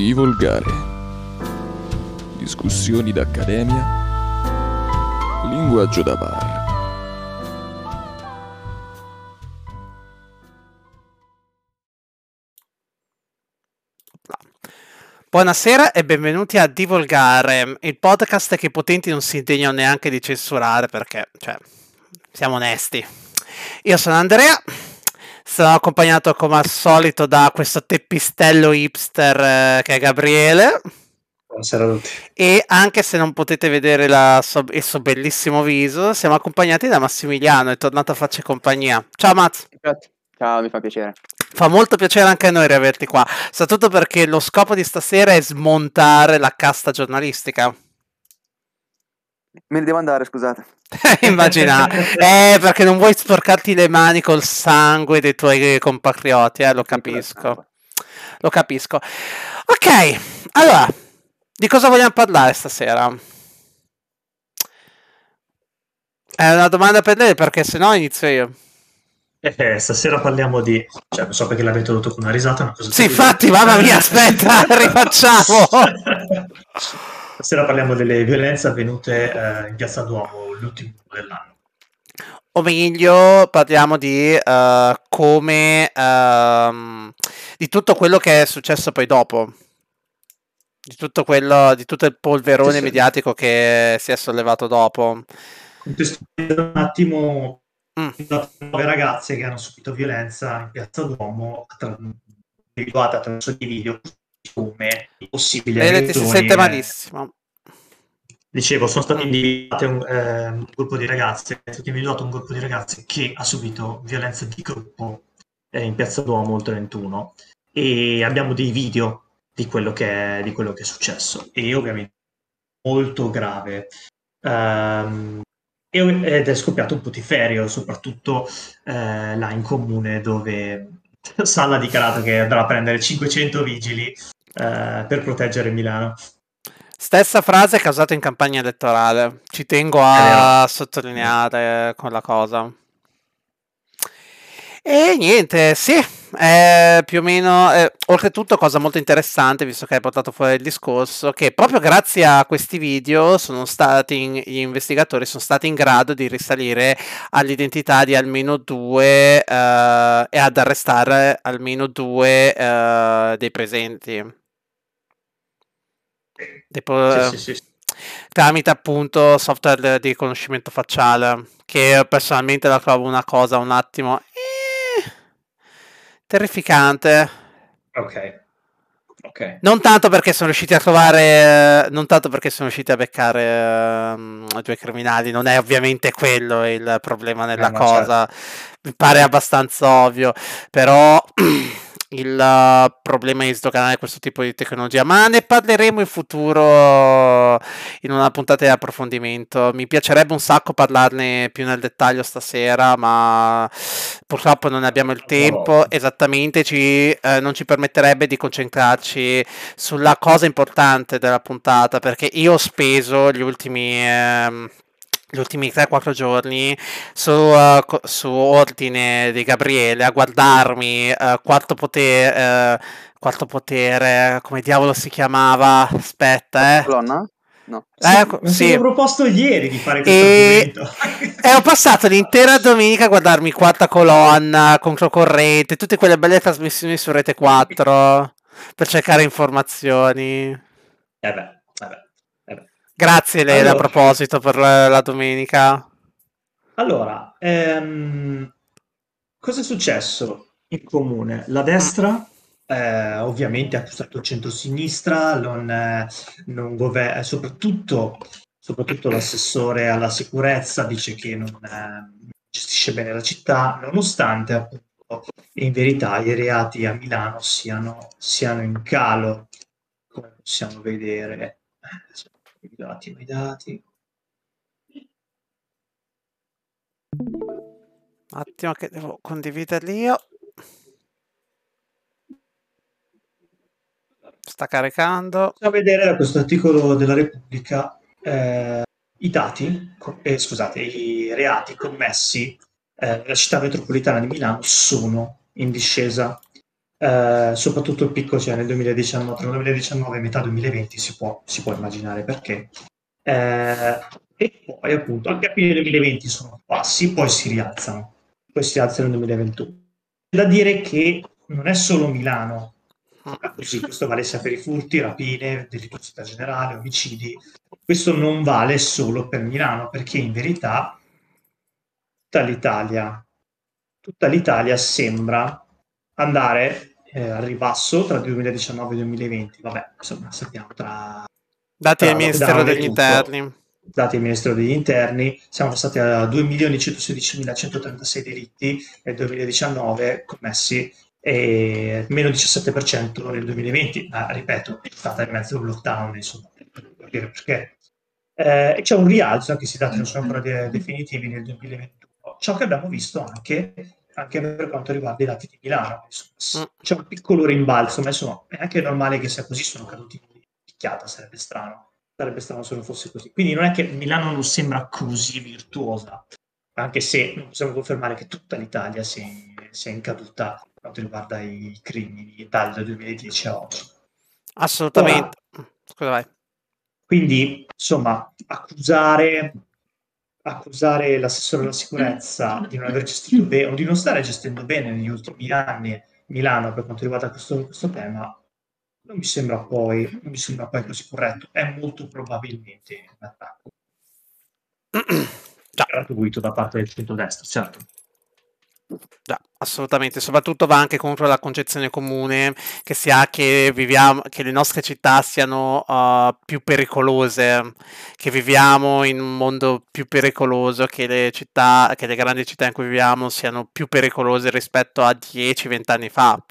Di volgare. Discussioni d'accademia. Linguaggio da bar. Buonasera e benvenuti a Divolgare, il podcast che i potenti non si indegnano neanche di censurare perché, cioè, siamo onesti. Io sono Andrea, sono accompagnato come al solito da questo teppistello hipster eh, che è Gabriele. Buonasera a tutti. E anche se non potete vedere la, il suo bellissimo viso, siamo accompagnati da Massimiliano, è tornato a farci compagnia. Ciao Maz. Ciao, mi fa piacere. Fa molto piacere anche a noi riaverti qua, soprattutto perché lo scopo di stasera è smontare la casta giornalistica. Me ne devo andare, scusate. Immagina, eh, perché non vuoi sporcarti le mani col sangue dei tuoi compatrioti, eh, lo capisco. Lo capisco. Ok, allora, di cosa vogliamo parlare stasera? È una domanda per lei, perché se no inizio io. Eh, stasera parliamo di. Cioè, non so perché l'avete tradotto con una risata. Ma cosa sì, infatti, mamma mia, aspetta, rifacciamo. Stasera parliamo delle violenze avvenute eh, in Piazza Duomo l'ultimo dell'anno. O meglio, parliamo di uh, come. Uh, di tutto quello che è successo poi dopo. Di tutto quello, di tutto il polverone sì, mediatico che si è sollevato dopo. Contestualizzo un attimo Mm. nove ragazze che hanno subito violenza in piazza Duomo individuate attraverso dei video come possibili Vedete, si sente malissimo. Dicevo, sono state individuate un, eh, un, gruppo di ragazze, è stato individuato un gruppo di ragazze che ha subito violenza di gruppo eh, in piazza Duomo il 31 e abbiamo dei video di quello che è, di quello che è successo e ovviamente molto grave. Um, ed è scoppiato un putiferio, soprattutto eh, là in comune dove Sala ha dichiarato che andrà a prendere 500 vigili eh, per proteggere Milano. Stessa frase che ha usato in campagna elettorale, ci tengo a sottolineare quella cosa. E niente, sì, è più o meno, eh, oltretutto cosa molto interessante, visto che hai portato fuori il discorso, che proprio grazie a questi video sono stati, gli investigatori sono stati in grado di risalire all'identità di almeno due eh, e ad arrestare almeno due eh, dei presenti. Tipo, sì, sì, sì. Tramite appunto software di riconoscimento facciale, che personalmente la trovo una cosa un attimo... Eh, terrificante. Ok. Okay. Non tanto perché sono riusciti a trovare, non tanto perché sono riusciti a beccare uh, due criminali, non è ovviamente quello il problema nella eh, cosa, certo. mi pare abbastanza ovvio, però il uh, problema di sdoganare questo tipo di tecnologia, ma ne parleremo in futuro in una puntata di approfondimento. Mi piacerebbe un sacco parlarne più nel dettaglio stasera, ma purtroppo non abbiamo il tempo. Esattamente, ci, eh, non ci permetterebbe di concentrarci sulla cosa importante della puntata, perché io ho speso gli ultimi... Eh, gli ultimi 3-4 giorni su, uh, su, ordine di Gabriele a guardarmi uh, quarto, potere, uh, quarto potere, come diavolo si chiamava? Aspetta, eh. Colonna? No. Eh, sì, sì. proposto ieri di fare questo e... e ho passato l'intera domenica a guardarmi quarta colonna, controcorrente, tutte quelle belle trasmissioni su Rete 4 per cercare informazioni. Eh beh. Grazie Lele allora, a proposito per la domenica. Allora, ehm, cosa è successo in comune? La destra eh, ovviamente ha accusato il centro-sinistra, non, eh, non gover- soprattutto, soprattutto l'assessore alla sicurezza dice che non eh, gestisce bene la città, nonostante appunto in verità i reati a Milano siano, siano in calo, come possiamo vedere i dati, i dati. Un attimo che devo condividerli io. Sta caricando. A vedere questo articolo della Repubblica eh, i dati, eh, scusate, i reati commessi eh, nella città metropolitana di Milano sono in discesa. Eh, soprattutto il picco c'è nel 2019, tra il 2019 e metà 2020 si può, si può immaginare perché. Eh, e poi appunto anche a fine 2020 sono bassi, poi si rialzano, poi si rialzano nel 2021. Da dire che non è solo Milano, così questo vale sia per i furti, rapine, delittuosità generale, omicidi, questo non vale solo per Milano, perché in verità tutta l'Italia, tutta l'Italia sembra andare eh, al ribasso tra il 2019 e il 2020. Vabbè, insomma, sappiamo tra... Dati del Ministero degli Interni. Dati del Ministero degli Interni, siamo passati a 2.116.136 delitti nel 2019 commessi e meno 17% nel 2020, ma ripeto, è stata in mezzo al lockdown, insomma, per capire perché. Eh, e c'è un rialzo, anche se i dati non sono ancora de- definitivi, nel 2021. Ciò che abbiamo visto anche, anche per quanto riguarda i dati di Milano. Mm. c'è un piccolo rimbalzo, ma insomma è anche normale che sia così, sono caduti in picchiata, sarebbe strano. Sarebbe strano se non fosse così. Quindi non è che Milano non sembra così virtuosa, anche se non possiamo confermare che tutta l'Italia sia in, sia in caduta quanto riguarda i crimini dal 2010 a oggi. Assolutamente. Ora, Scusa, vai. Quindi, insomma, accusare, accusare l'assessore alla sicurezza di non aver gestito bene o di non stare gestendo bene negli ultimi anni Milano per quanto riguarda questo, questo tema non mi sembra poi non mi sembra poi così corretto. È molto probabilmente un attacco gratuito da parte del centro-destra, certo. Già, assolutamente, soprattutto va anche contro la concezione comune che si ha che, viviamo, che le nostre città siano uh, più pericolose, che viviamo in un mondo più pericoloso, che le città, che le grandi città in cui viviamo siano più pericolose rispetto a 10-20 anni fa.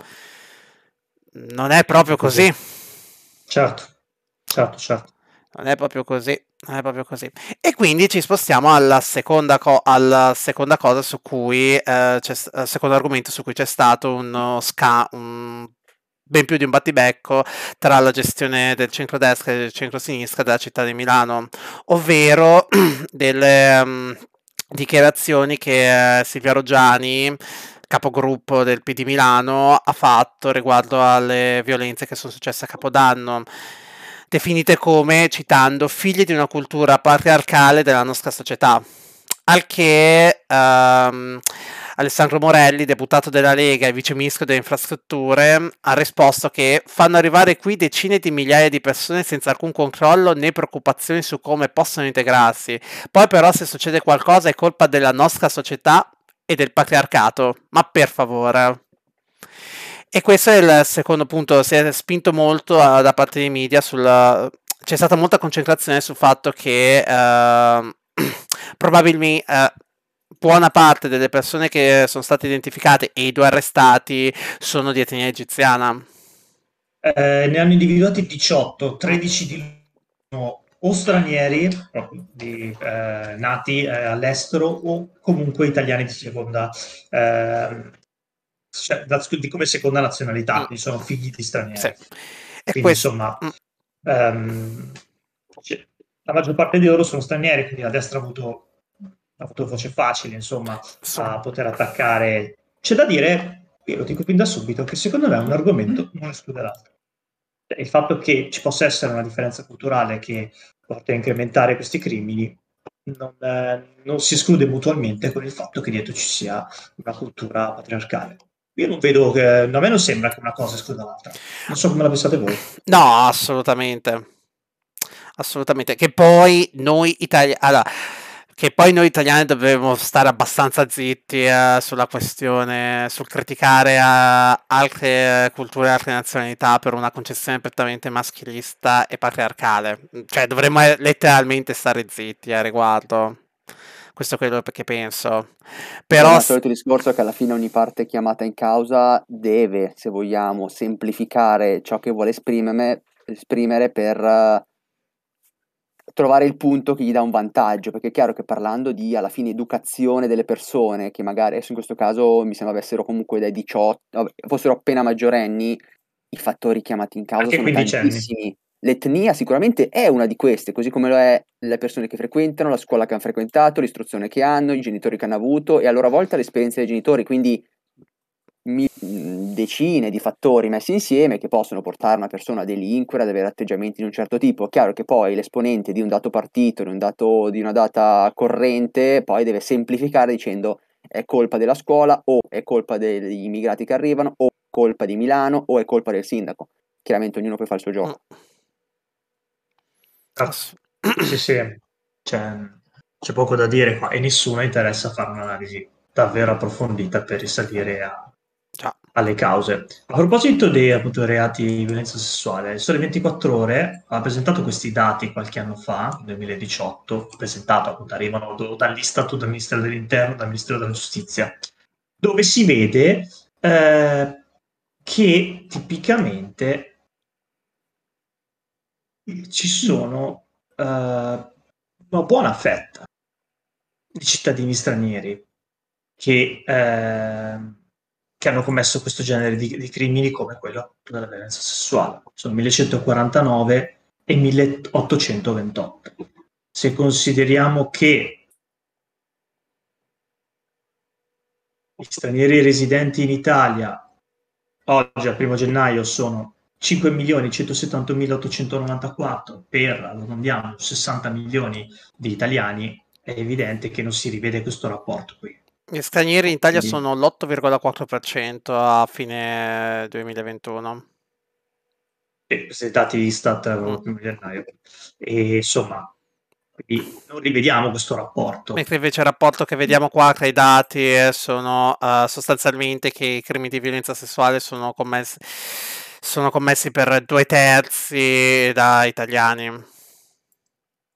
Non è proprio così. Certo, certo, certo. Non è proprio così. È proprio così. E quindi ci spostiamo alla seconda, co- alla seconda cosa su cui, eh, secondo argomento su cui c'è stato uno sca, un, ben più di un battibecco tra la gestione del centro-destra e del centro-sinistra della città di Milano, ovvero delle um, dichiarazioni che eh, Silvia Roggiani capogruppo del PD Milano ha fatto riguardo alle violenze che sono successe a Capodanno definite come, citando, figli di una cultura patriarcale della nostra società. Al che um, Alessandro Morelli, deputato della Lega e vice ministro delle infrastrutture, ha risposto che fanno arrivare qui decine di migliaia di persone senza alcun controllo né preoccupazioni su come possono integrarsi. Poi però se succede qualcosa è colpa della nostra società e del patriarcato. Ma per favore. E questo è il secondo punto, si è spinto molto uh, da parte dei media sulla... c'è stata molta concentrazione sul fatto che uh, probabilmente uh, buona parte delle persone che sono state identificate e i due arrestati sono di etnia egiziana. Eh, ne hanno individuati 18, 13 di loro o stranieri di, eh, nati eh, all'estero o comunque italiani di seconda eh, cioè, da, di come seconda nazionalità, mm. sono figli di stranieri. Sì. Quindi, questo... insomma, mm. um, cioè, la maggior parte di loro sono stranieri, quindi la destra ha avuto, ha avuto voce facile, insomma, sì. a poter attaccare. C'è da dire, io lo dico fin da subito, che secondo me un argomento non esclude l'altro. Cioè, il fatto che ci possa essere una differenza culturale che porta a incrementare questi crimini non, eh, non, si esclude mutualmente con il fatto che dietro ci sia una cultura patriarcale. Io non vedo che. A me non sembra che una cosa escluda l'altra. Non so come la pensate voi. No, assolutamente. Assolutamente. Che poi noi italiani. Allora, che poi noi italiani dovremmo stare abbastanza zitti eh, sulla questione, sul criticare eh, altre culture, altre nazionalità per una concezione prettamente maschilista e patriarcale. Cioè, dovremmo eh, letteralmente stare zitti a riguardo. Questo è quello che penso. Però... Il solito discorso è che alla fine ogni parte chiamata in causa deve, se vogliamo, semplificare ciò che vuole esprimere, esprimere per uh, trovare il punto che gli dà un vantaggio, perché è chiaro che parlando di alla fine educazione delle persone, che magari adesso in questo caso mi sembra avessero comunque dai 18, fossero appena maggiorenni, i fattori chiamati in causa Anche sono tantissimi. Anni. L'etnia sicuramente è una di queste, così come lo è le persone che frequentano, la scuola che hanno frequentato, l'istruzione che hanno, i genitori che hanno avuto e a loro volta l'esperienza dei genitori. Quindi decine di fattori messi insieme che possono portare una persona a delinquere, ad avere atteggiamenti di un certo tipo. È chiaro che poi l'esponente di un dato partito, di, un dato, di una data corrente, poi deve semplificare dicendo è colpa della scuola o è colpa degli immigrati che arrivano o colpa di Milano o è colpa del sindaco. Chiaramente ognuno poi fa il suo gioco. Ah, sì, sì, c'è, c'è poco da dire qua e nessuno interessa fare un'analisi davvero approfondita per risalire a, alle cause. A proposito dei appunto, reati di violenza sessuale, il Sole 24 Ore ha presentato questi dati qualche anno fa, nel 2018, presentato appunto, arrivano dall'Istat, dal Ministero dell'Interno, dal Ministero della Giustizia, dove si vede eh, che tipicamente ci sono eh, una buona fetta di cittadini stranieri che, eh, che hanno commesso questo genere di, di, crimini come quello della violenza sessuale. Sono 1149 e 1828. Se consideriamo che gli stranieri residenti in Italia oggi al primo gennaio sono 5.170.894 per, arrotondiamo, 60 milioni di italiani, è evidente che non si rivede questo rapporto qui. Gli stranieri in Italia Quindi... sono l'8,4% a fine 2021. E questi dati Istat mm. primo gennaio. E insomma, quindi non rivediamo questo rapporto. Mentre invece il rapporto che vediamo qua tra i dati sono uh, sostanzialmente che i crimini di violenza sessuale sono commessi, sono commessi per due terzi da italiani.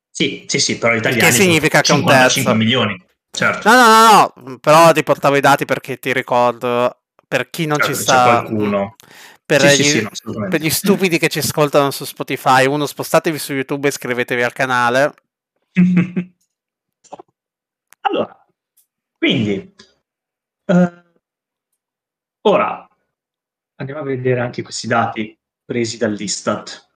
Sì, sì, sì, però italiani che significa che un terzo. milioni. Certo. No, no, no, no, però ti portavo i dati perché ti ricordo, per chi non certo, ci sta... Per, sì, gli, sì, sì, no, per gli stupidi che ci ascoltano su Spotify, uno spostatevi su YouTube e iscrivetevi al canale. allora, quindi, uh, ora andiamo a vedere anche questi dati presi dall'Istat.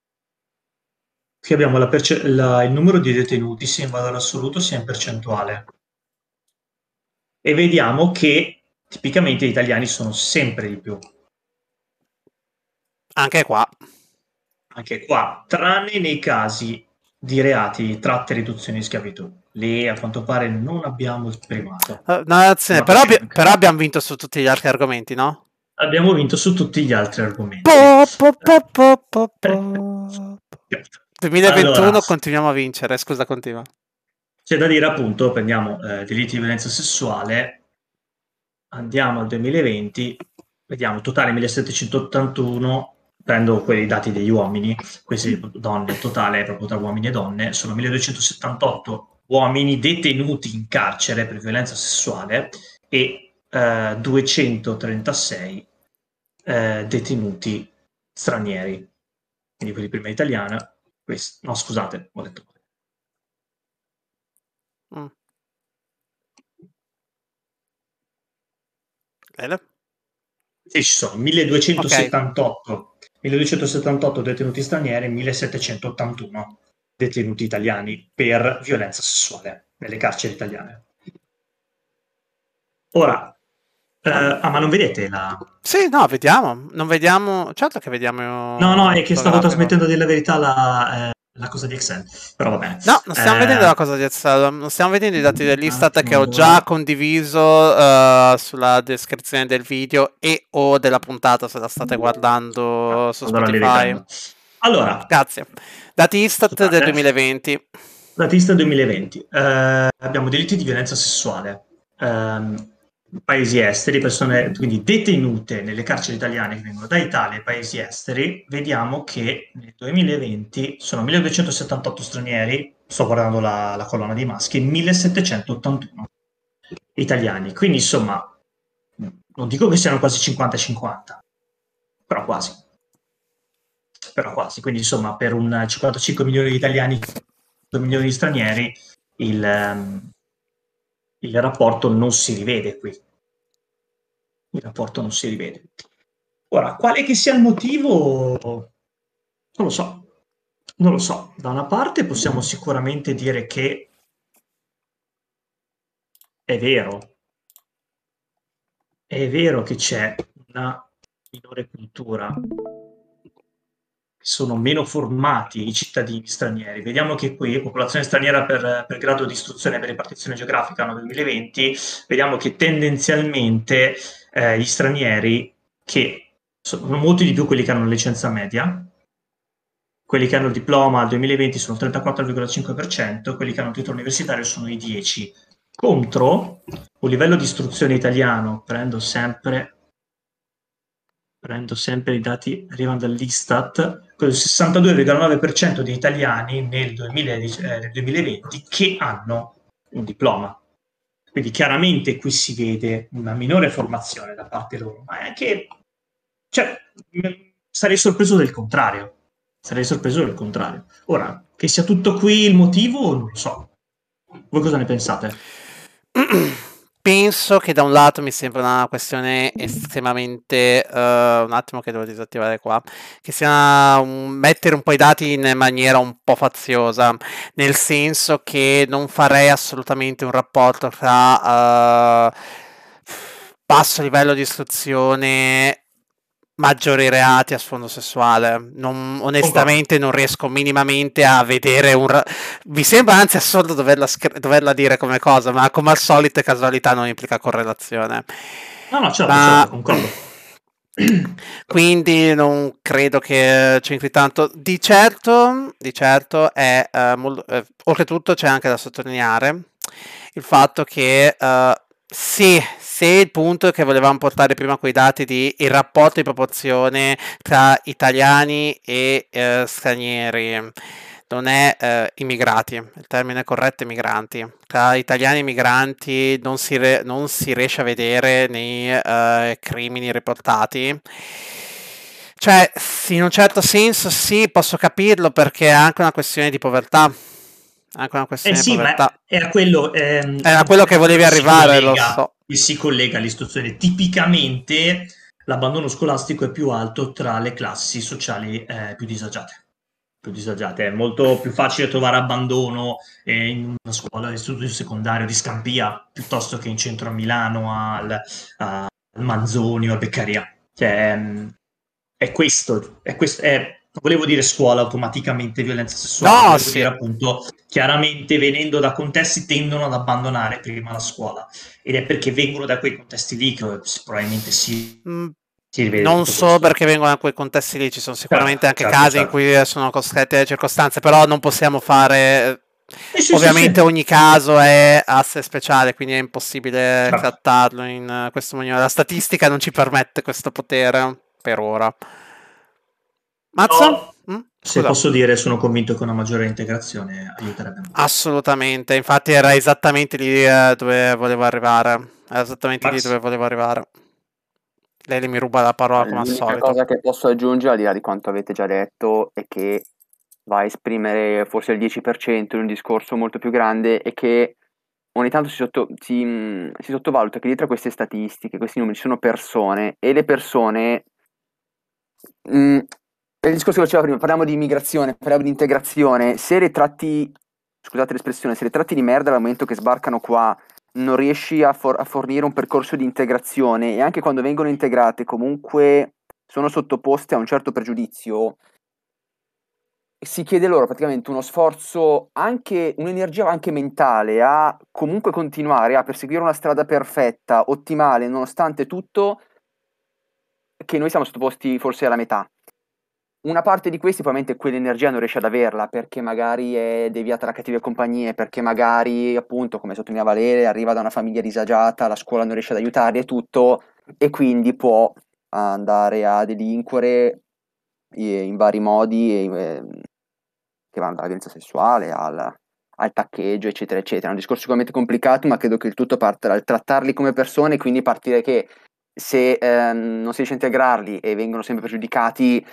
Qui abbiamo la perce- la, il numero di detenuti sia in valore assoluto sia in percentuale e vediamo che tipicamente gli italiani sono sempre di più. Anche qua. Anche qua, tranne nei casi di reati di tratta e riduzione di schiavitù. Lì a quanto pare non abbiamo primato. Uh, no, però, abbi- però, abbiamo vinto su tutti gli altri argomenti, no? Abbiamo vinto su tutti gli altri argomenti. Po, po, po, 2021 allora, continuiamo a vincere, scusa, continua. C'è da dire appunto, prendiamo eh, delitti di violenza sessuale, andiamo al 2020, vediamo totale 1781, prendo quelli dati degli uomini, questi donne, totale proprio tra uomini e donne, sono 1278 uomini detenuti in carcere per violenza sessuale e eh, 236 eh, detenuti stranieri. Quindi quelli prima italiana, questo, no scusate, ho letto Mh. Bene. Sì, ci sono 1278, okay. 1278 detenuti stranieri e 1781 detenuti italiani per violenza sessuale nelle carceri italiane. Ora, eh, ah, ma non vedete la... Sì, no, vediamo. Non vediamo... Certo che vediamo... No, no, è che stavo trasmettendo della verità la, eh, la cosa di Excel, però va bene. No, non stiamo eh... vedendo la cosa di Excel, non stiamo vedendo i dati dell'Istat che ho già condiviso uh, sulla descrizione del video e o della puntata se la state guardando ah, su Spotify. Allora, grazie. Dati Istat scusate. del 2020. Dati Istat 2020. Uh, abbiamo delitti di violenza sessuale. Um, paesi esteri, persone quindi detenute nelle carceri italiane che vengono da Italia e paesi esteri, vediamo che nel 2020 sono 1278 stranieri, sto guardando la, la colonna di maschi, 1781 italiani. Quindi insomma, non dico che siano quasi 50-50, però quasi. Però quasi. Quindi insomma, per un 55 milioni di italiani, 2 milioni di stranieri, il... Um, il rapporto non si rivede qui. Il rapporto non si rivede. Ora, quale che sia il motivo, non lo so. Non lo so. Da una parte possiamo sicuramente dire che è vero. È vero che c'è una minore cultura, sono meno formati i cittadini stranieri. Vediamo che qui, popolazione straniera per, per grado di istruzione per ripartizione geografica nel 2020, vediamo che tendenzialmente eh, gli stranieri, che sono molti di più quelli che hanno licenza media, quelli che hanno il diploma al 2020 sono il 34,5%, quelli che hanno il titolo universitario sono i 10%. Contro un livello di istruzione italiano, prendo sempre prendo sempre i dati arrivano dall'Istat, il 62,9% di italiani nel, 2010, eh, nel 2020 che hanno un diploma. Quindi chiaramente qui si vede una minore formazione da parte loro, ma è che cioè, sarei sorpreso del contrario. Sarei sorpreso del contrario. Ora, che sia tutto qui il motivo, non lo so. Voi cosa ne pensate? penso che da un lato mi sembra una questione estremamente uh, un attimo che devo disattivare qua che sia un, mettere un po' i dati in maniera un po' faziosa nel senso che non farei assolutamente un rapporto tra uh, basso livello di istruzione maggiori reati a sfondo sessuale. Non, onestamente non riesco minimamente a vedere un... Ra- Mi sembra anzi assurdo doverla, scr- doverla, dire come cosa, ma come al solito casualità non implica correlazione. No, no, certo, ma... certo concordo. Quindi non credo che c'entri tanto. Di certo, di certo è, uh, molto, eh, oltretutto c'è anche da sottolineare il fatto che uh, sì, se il punto che volevamo portare prima quei dati di il rapporto di proporzione tra italiani e eh, stranieri non è eh, immigrati, il termine corretto è migranti. Tra italiani e migranti non si, re- non si riesce a vedere nei eh, crimini riportati. Cioè, in un certo senso sì, posso capirlo perché è anche una questione di povertà anche una questione eh sì, di povertà. era quello, ehm, era quello che volevi arrivare, collega, lo so. Si collega all'istruzione. Tipicamente l'abbandono scolastico è più alto tra le classi sociali eh, più disagiate. Più disagiate. È molto più facile trovare abbandono eh, in una scuola di secondario di Scampia piuttosto che in centro a Milano, al, al Manzoni o a Beccaria. Cioè, ehm, è questo, è questo è volevo dire scuola automaticamente violenza sessuale, no, sì. dire appunto chiaramente venendo da contesti tendono ad abbandonare prima la scuola ed è perché vengono da quei contesti lì che probabilmente si, mm. Non solo questo. perché vengono da quei contesti lì, ci sono sicuramente certo, anche certo, casi certo. in cui sono costrette le circostanze, però non possiamo fare eh sì, Ovviamente sì, ogni caso è a sé speciale, quindi è impossibile certo. trattarlo in questa maniera. La statistica non ci permette questo potere per ora. Mazza? No. Mm? Se posso dire, sono convinto che una maggiore integrazione aiuterebbe. Assolutamente, infatti era esattamente lì eh, dove volevo arrivare. Era esattamente Max. lì dove volevo arrivare. Lei mi ruba la parola come al solito. La cosa che posso aggiungere, al di là di quanto avete già detto, è che va a esprimere forse il 10% in un discorso molto più grande e che ogni tanto si, sotto, si, mm, si sottovaluta che dietro a queste statistiche, questi numeri, ci sono persone e le persone mh, mm, il discorso che facevo prima, parliamo di immigrazione, parliamo di integrazione, se le tratti, scusate l'espressione, se le tratti di merda dal momento che sbarcano qua non riesci a, for- a fornire un percorso di integrazione e anche quando vengono integrate comunque sono sottoposte a un certo pregiudizio, si chiede loro praticamente uno sforzo, anche un'energia anche mentale a comunque continuare a perseguire una strada perfetta, ottimale, nonostante tutto, che noi siamo sottoposti forse alla metà una parte di questi probabilmente quell'energia non riesce ad averla perché magari è deviata da cattive compagnie, perché magari appunto, come sottolineava Lele, arriva da una famiglia disagiata, la scuola non riesce ad aiutarli e tutto, e quindi può andare a delinquere in vari modi ehm, che vanno dalla violenza sessuale al, al taccheggio, eccetera, eccetera. È un discorso sicuramente complicato, ma credo che il tutto parte dal trattarli come persone, quindi partire che se eh, non si riesce a integrarli e vengono sempre pregiudicati,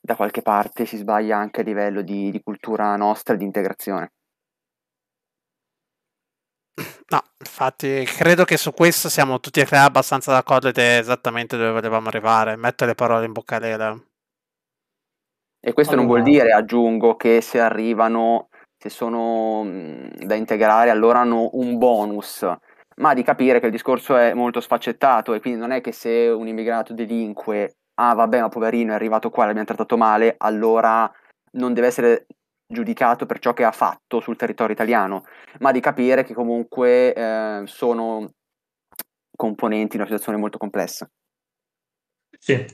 da qualche parte si sbaglia anche a livello di, di cultura nostra e di integrazione. No, infatti credo che su questo siamo tutti e tre abbastanza d'accordo ed è esattamente dove volevamo arrivare, metto le parole in bocca a Lele. E questo allora. non vuol dire, aggiungo, che se arrivano, se sono da integrare, allora hanno un bonus, ma di capire che il discorso è molto sfaccettato e quindi non è che se un immigrato delinque, ah vabbè ma poverino è arrivato qua, l'abbiamo trattato male, allora non deve essere giudicato per ciò che ha fatto sul territorio italiano, ma di capire che comunque eh, sono componenti in una situazione molto complessa. Sì,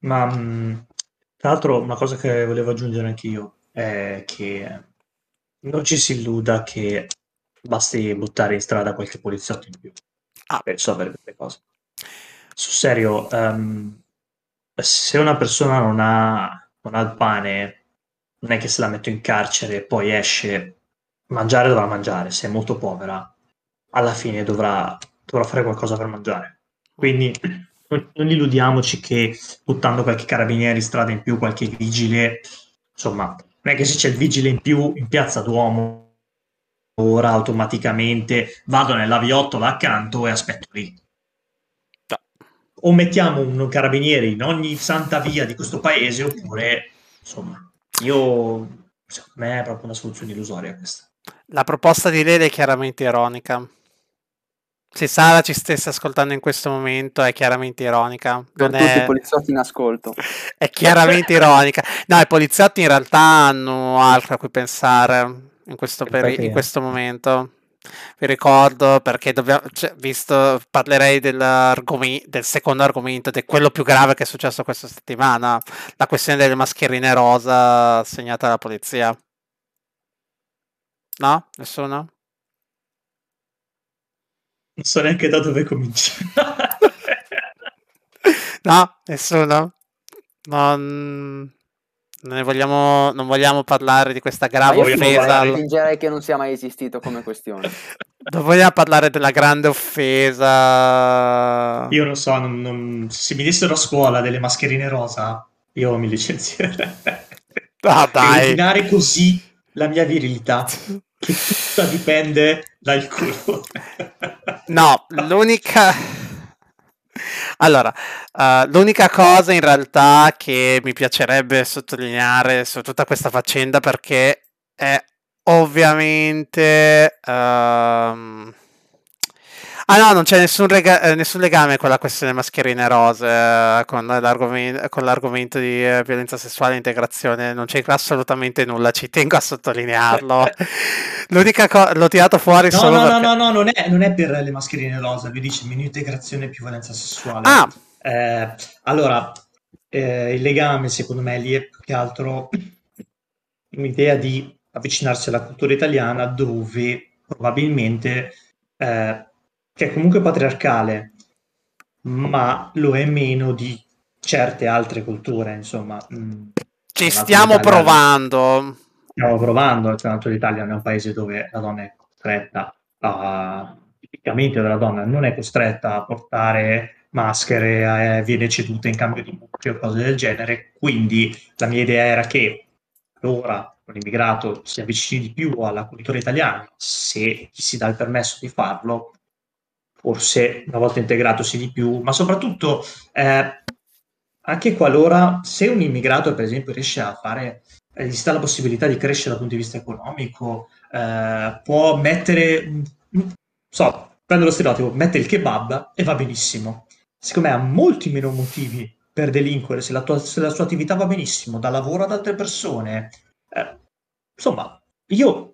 ma mh, mm, tra l'altro una cosa che volevo aggiungere anch'io è che non ci si illuda che basti buttare in strada qualche poliziotto in più ah. per risolvere queste cose. Sul serio, um, se una persona non ha, non ha il pane, non è che se la metto in carcere e poi esce, mangiare dovrà mangiare, se è molto povera, alla fine dovrà, dovrà fare qualcosa per mangiare. Quindi non, non illudiamoci che buttando qualche carabiniere in strada in più, qualche vigile, insomma, non è che se c'è il vigile in più in piazza Duomo ora automaticamente vado nella viottola accanto e aspetto lì. O mettiamo un carabiniere in ogni santa via di questo paese, oppure, insomma, io, secondo me è proprio una soluzione illusoria questa. La proposta di Lele è chiaramente ironica. Se Sara ci stesse ascoltando in questo momento è chiaramente ironica. Per non tutti è... i poliziotti in ascolto. È chiaramente ironica. No, i poliziotti in realtà hanno altro a cui pensare in questo, peri- in questo momento. Vi ricordo perché dobbiamo, cioè, visto, parlerei del secondo argomento, è quello più grave che è successo questa settimana, la questione delle mascherine rosa assegnate alla polizia. No? Nessuno? Non so neanche da dove cominciare. no? Nessuno? Non... Non vogliamo, non vogliamo parlare di questa grave io offesa. Fingerei che non sia mai esistito come questione. Non vogliamo parlare della grande offesa. Io non so, non, non... se mi dessero a scuola delle mascherine rosa, io mi licenzierei. Ah, dai. Rovinare così la mia virilità, che tutta dipende dal culo. no, l'unica allora, uh, l'unica cosa in realtà che mi piacerebbe sottolineare su tutta questa faccenda perché è ovviamente... Uh, Ah no, non c'è nessun, rega- eh, nessun legame con la questione mascherine rose, eh, con, l'argomento, con, l'argomento di eh, violenza sessuale e integrazione, non c'è assolutamente nulla, ci tengo a sottolinearlo. L'unica cosa, l'ho tirato fuori no, solo No, perché... no, no, no, non è, non è per le mascherine rosa, vi dice meno integrazione più violenza sessuale. Ah! Eh, allora, eh, il legame secondo me lì è più che altro un'idea di avvicinarsi alla cultura italiana dove probabilmente eh, che è comunque patriarcale, ma lo è meno di certe altre culture, insomma. Mm, Ci stiamo provando. Stiamo provando, tra l'altro l'Italia è un paese dove la donna è costretta a, tipicamente la donna non è costretta a portare maschere, eh, viene ceduta in cambio di buchi o cose del genere, quindi la mia idea era che ora un immigrato si avvicini di più alla cultura italiana, se gli si dà il permesso di farlo, forse una volta integrato sì di più, ma soprattutto eh, anche qualora se un immigrato per esempio riesce a fare, eh, gli dà la possibilità di crescere dal punto di vista economico, eh, può mettere, so, prendo lo stereotipo, mette il kebab e va benissimo. Secondo me ha molti meno motivi per delinquere se la, tua, se la sua attività va benissimo, da lavoro ad altre persone. Eh, insomma, io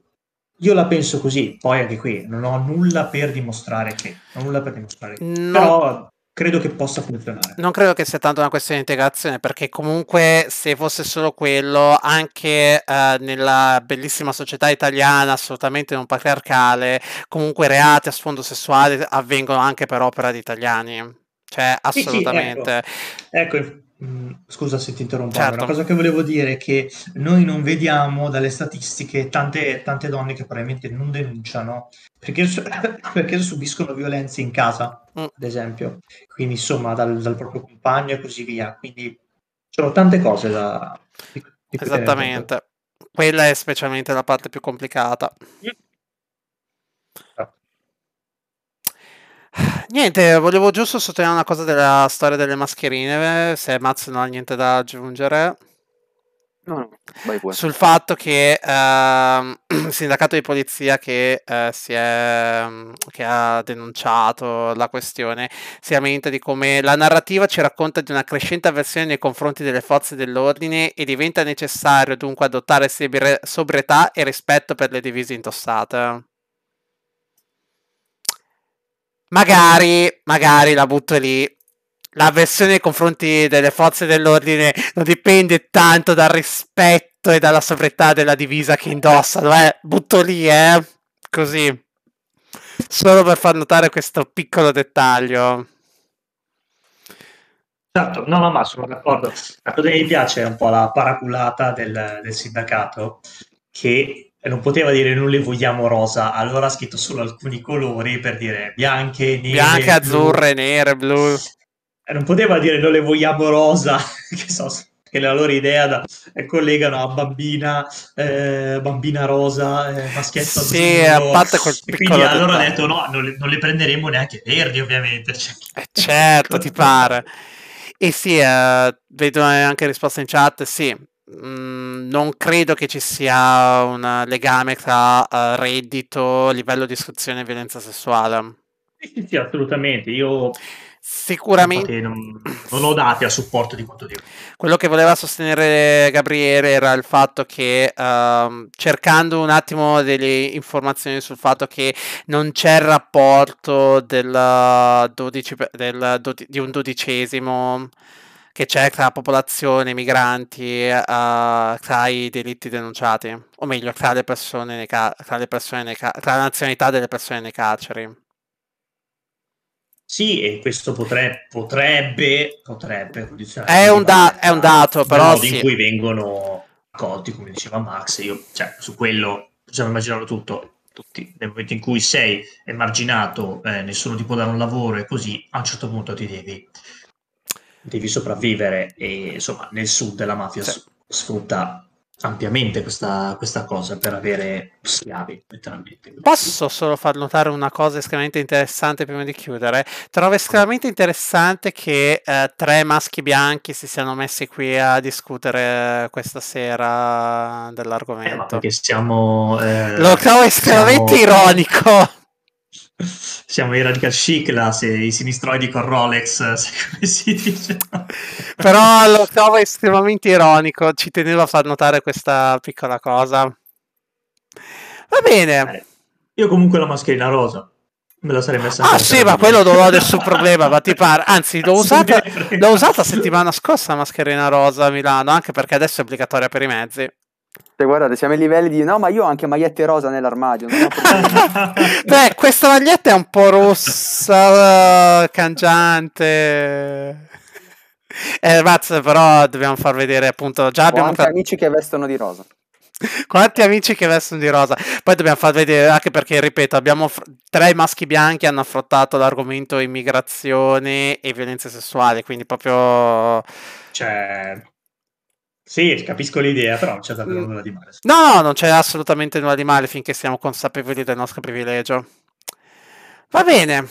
io la penso così, poi anche qui non ho nulla per dimostrare che, non nulla per dimostrare che. No. però credo che possa funzionare. Non credo che sia tanto una questione di integrazione, perché comunque se fosse solo quello, anche eh, nella bellissima società italiana, assolutamente non patriarcale, comunque reati a sfondo sessuale avvengono anche per opera di italiani. Cioè, assolutamente. Sì, sì, ecco. ecco Mm, scusa se ti interrompo, certo. una cosa che volevo dire è che noi non vediamo dalle statistiche tante, tante donne che probabilmente non denunciano perché, perché subiscono violenze in casa, mm. ad esempio, quindi insomma dal, dal, proprio compagno e così via. Quindi ci sono tante cose da... Di, di Esattamente, quella è specialmente la parte più complicata. Mm. Niente, volevo giusto sottolineare una cosa della storia delle mascherine, se Maz non ha niente da aggiungere. No, no, sul fatto che uh, il sindacato di polizia che, si è, um, che ha denunciato la questione si lamenta di come la narrativa ci racconta di una crescente avversione nei confronti delle forze dell'ordine e diventa necessario dunque adottare sobrietà e rispetto per le divise indossate. Magari, magari la butto lì l'avversione nei confronti delle forze dell'ordine non dipende tanto dal rispetto e dalla sobrietà della divisa che indossano, eh. Butto lì, eh. Così. Solo per far notare questo piccolo dettaglio. Certo, no, no, ma sono d'accordo. La cosa mi piace un po' la paraculata del, del sindacato che non poteva dire non le vogliamo rosa, allora ha scritto solo alcuni colori per dire bianche, nere, bianche, azzurre, nere, blu. Eh, non poteva dire non le vogliamo rosa, che so, che la loro idea da, eh, collegano a bambina, eh, bambina rosa, eh, maschietto sì, a parte quel e quindi allora ha detto no, non le, non le, prenderemo neanche verdi ovviamente. Cioè, eh, certo, ti pare. E sì, eh, vedo anche risposta in chat, sì, mm, non credo che ci sia un legame tra uh, reddito, livello di istruzione e violenza sessuale. Sì, sì, assolutamente. Io Sicuramente non, non, ho dati a supporto di quanto dico. Quello che voleva sostenere Gabriele era il fatto che uh, cercando un attimo delle informazioni sul fatto che non c'è il rapporto del 12, del, di un dodicesimo che c'è tra la popolazione, i migranti, uh, tra i delitti denunciati, o meglio, tra le persone, nei ca- tra, le persone nei ca- tra la nazionalità delle persone nei carceri. Sì, e questo potrebbe, potrebbe, potrebbe è un, da- è un dato, però sì. in cui vengono accolti, come diceva Max, io, cioè, su quello possiamo immaginarlo tutto, tutti, nel momento in cui sei emarginato, eh, nessuno ti può dare un lavoro e così, a un certo punto ti devi, devi sopravvivere e insomma nel sud la mafia sì. sfrutta ampiamente questa, questa, cosa per avere schiavi, letteralmente. Posso solo far notare una cosa estremamente interessante prima di chiudere? Trovo estremamente interessante che eh, tre maschi bianchi si siano messi qui a discutere questa sera dell'argomento. Eh, perché siamo... Eh, Lo trovo estremamente siamo... ironico. Siamo i radical chic, là, se, i sinistroidi con Rolex, come si dice. Però lo trovo estremamente ironico, ci tenevo a far notare questa piccola cosa. Va bene. Eh, io comunque la mascherina rosa. Me la sarei messa Ah sì, ma quello non ho nessun problema, ma ti pare. Anzi, l'ho usata, l'ho usata settimana scorsa la mascherina rosa a Milano, anche perché adesso è obbligatoria per i mezzi. Cioè, guardate, siamo ai livelli di no, ma io ho anche magliette rosa nell'armadio. Beh, questa maglietta è un po' rossa, cangiante. Eh, Vaz, però dobbiamo far vedere appunto. Già abbiamo anche tra... amici che vestono di rosa. Quanti amici che vestono di rosa? Poi dobbiamo far vedere anche perché, ripeto, abbiamo tre maschi bianchi hanno affrontato l'argomento immigrazione e violenze sessuali, quindi proprio. Cioè, sì, capisco l'idea, però non c'è davvero mm. nulla di male. No, no, non c'è assolutamente nulla di male finché siamo consapevoli del nostro privilegio. Va bene.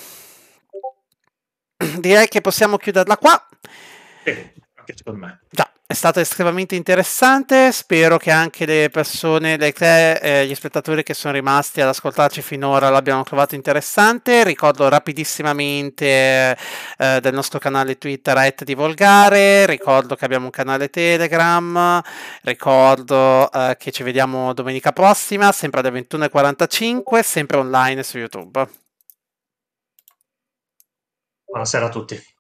Direi che possiamo chiuderla qua. Sì, anche secondo me. Già. È stato estremamente interessante, spero che anche le persone, le tre, eh, gli spettatori che sono rimasti ad ascoltarci finora l'abbiano trovato interessante. Ricordo rapidissimamente eh, del nostro canale Twitter at di Volgare, ricordo che abbiamo un canale Telegram, ricordo eh, che ci vediamo domenica prossima, sempre alle 21.45, sempre online su YouTube. Buonasera a tutti.